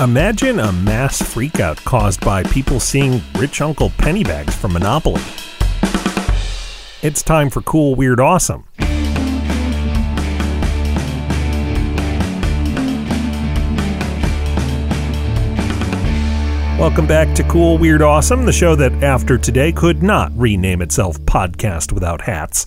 Imagine a mass freakout caused by people seeing rich Uncle Pennybags from Monopoly. It's time for Cool, Weird, Awesome. Welcome back to Cool, Weird, Awesome, the show that after today could not rename itself Podcast Without Hats.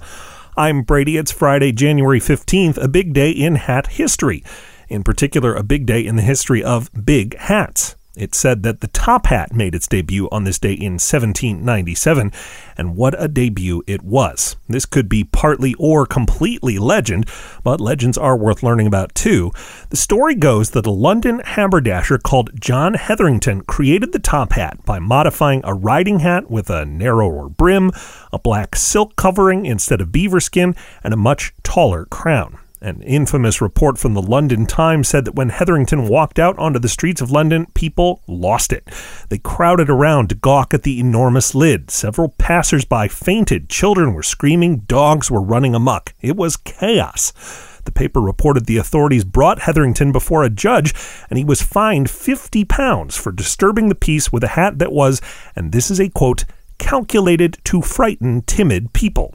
I'm Brady. It's Friday, January 15th, a big day in hat history. In particular, a big day in the history of big hats. It said that the top hat made its debut on this day in 1797, and what a debut it was. This could be partly or completely legend, but legends are worth learning about too. The story goes that a London haberdasher called John Hetherington created the top hat by modifying a riding hat with a narrower brim, a black silk covering instead of beaver skin, and a much taller crown. An infamous report from the London Times said that when Hetherington walked out onto the streets of London, people lost it. They crowded around to gawk at the enormous lid. Several passers-by fainted. Children were screaming. Dogs were running amuck. It was chaos. The paper reported the authorities brought Hetherington before a judge, and he was fined 50 pounds for disturbing the peace with a hat that was, and this is a quote, calculated to frighten timid people.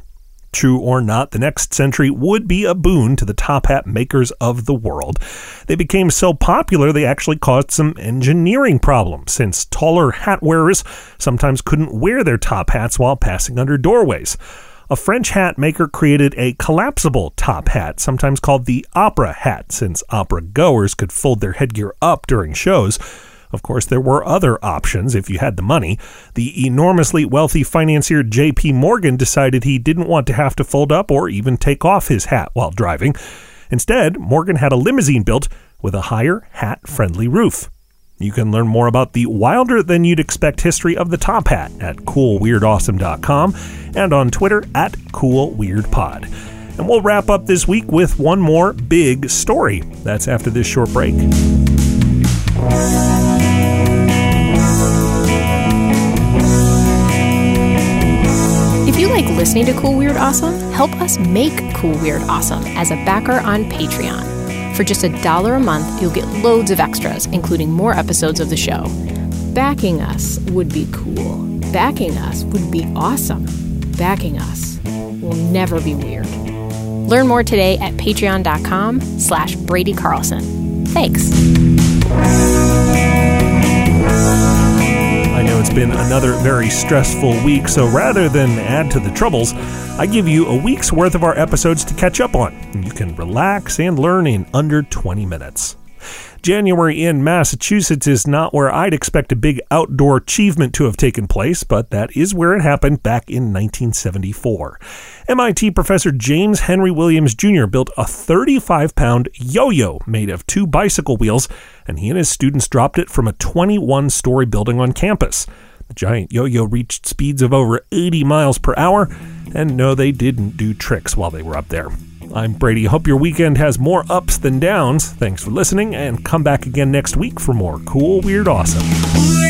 True or not, the next century would be a boon to the top hat makers of the world. They became so popular they actually caused some engineering problems, since taller hat wearers sometimes couldn't wear their top hats while passing under doorways. A French hat maker created a collapsible top hat, sometimes called the opera hat, since opera goers could fold their headgear up during shows. Of course, there were other options if you had the money. The enormously wealthy financier J.P. Morgan decided he didn't want to have to fold up or even take off his hat while driving. Instead, Morgan had a limousine built with a higher hat friendly roof. You can learn more about the wilder than you'd expect history of the top hat at coolweirdawesome.com and on Twitter at coolweirdpod. And we'll wrap up this week with one more big story. That's after this short break. Listening to Cool Weird Awesome, help us make Cool Weird Awesome as a backer on Patreon. For just a dollar a month, you'll get loads of extras, including more episodes of the show. Backing us would be cool. Backing us would be awesome. Backing us will never be weird. Learn more today at patreon.com slash Brady Carlson. Thanks. It's been another very stressful week, so rather than add to the troubles, I give you a week's worth of our episodes to catch up on. You can relax and learn in under 20 minutes. January in Massachusetts is not where I'd expect a big outdoor achievement to have taken place, but that is where it happened back in 1974. MIT professor James Henry Williams Jr. built a 35 pound yo yo made of two bicycle wheels, and he and his students dropped it from a 21 story building on campus. The giant yo yo reached speeds of over 80 miles per hour, and no, they didn't do tricks while they were up there. I'm Brady. Hope your weekend has more ups than downs. Thanks for listening, and come back again next week for more cool, weird, awesome.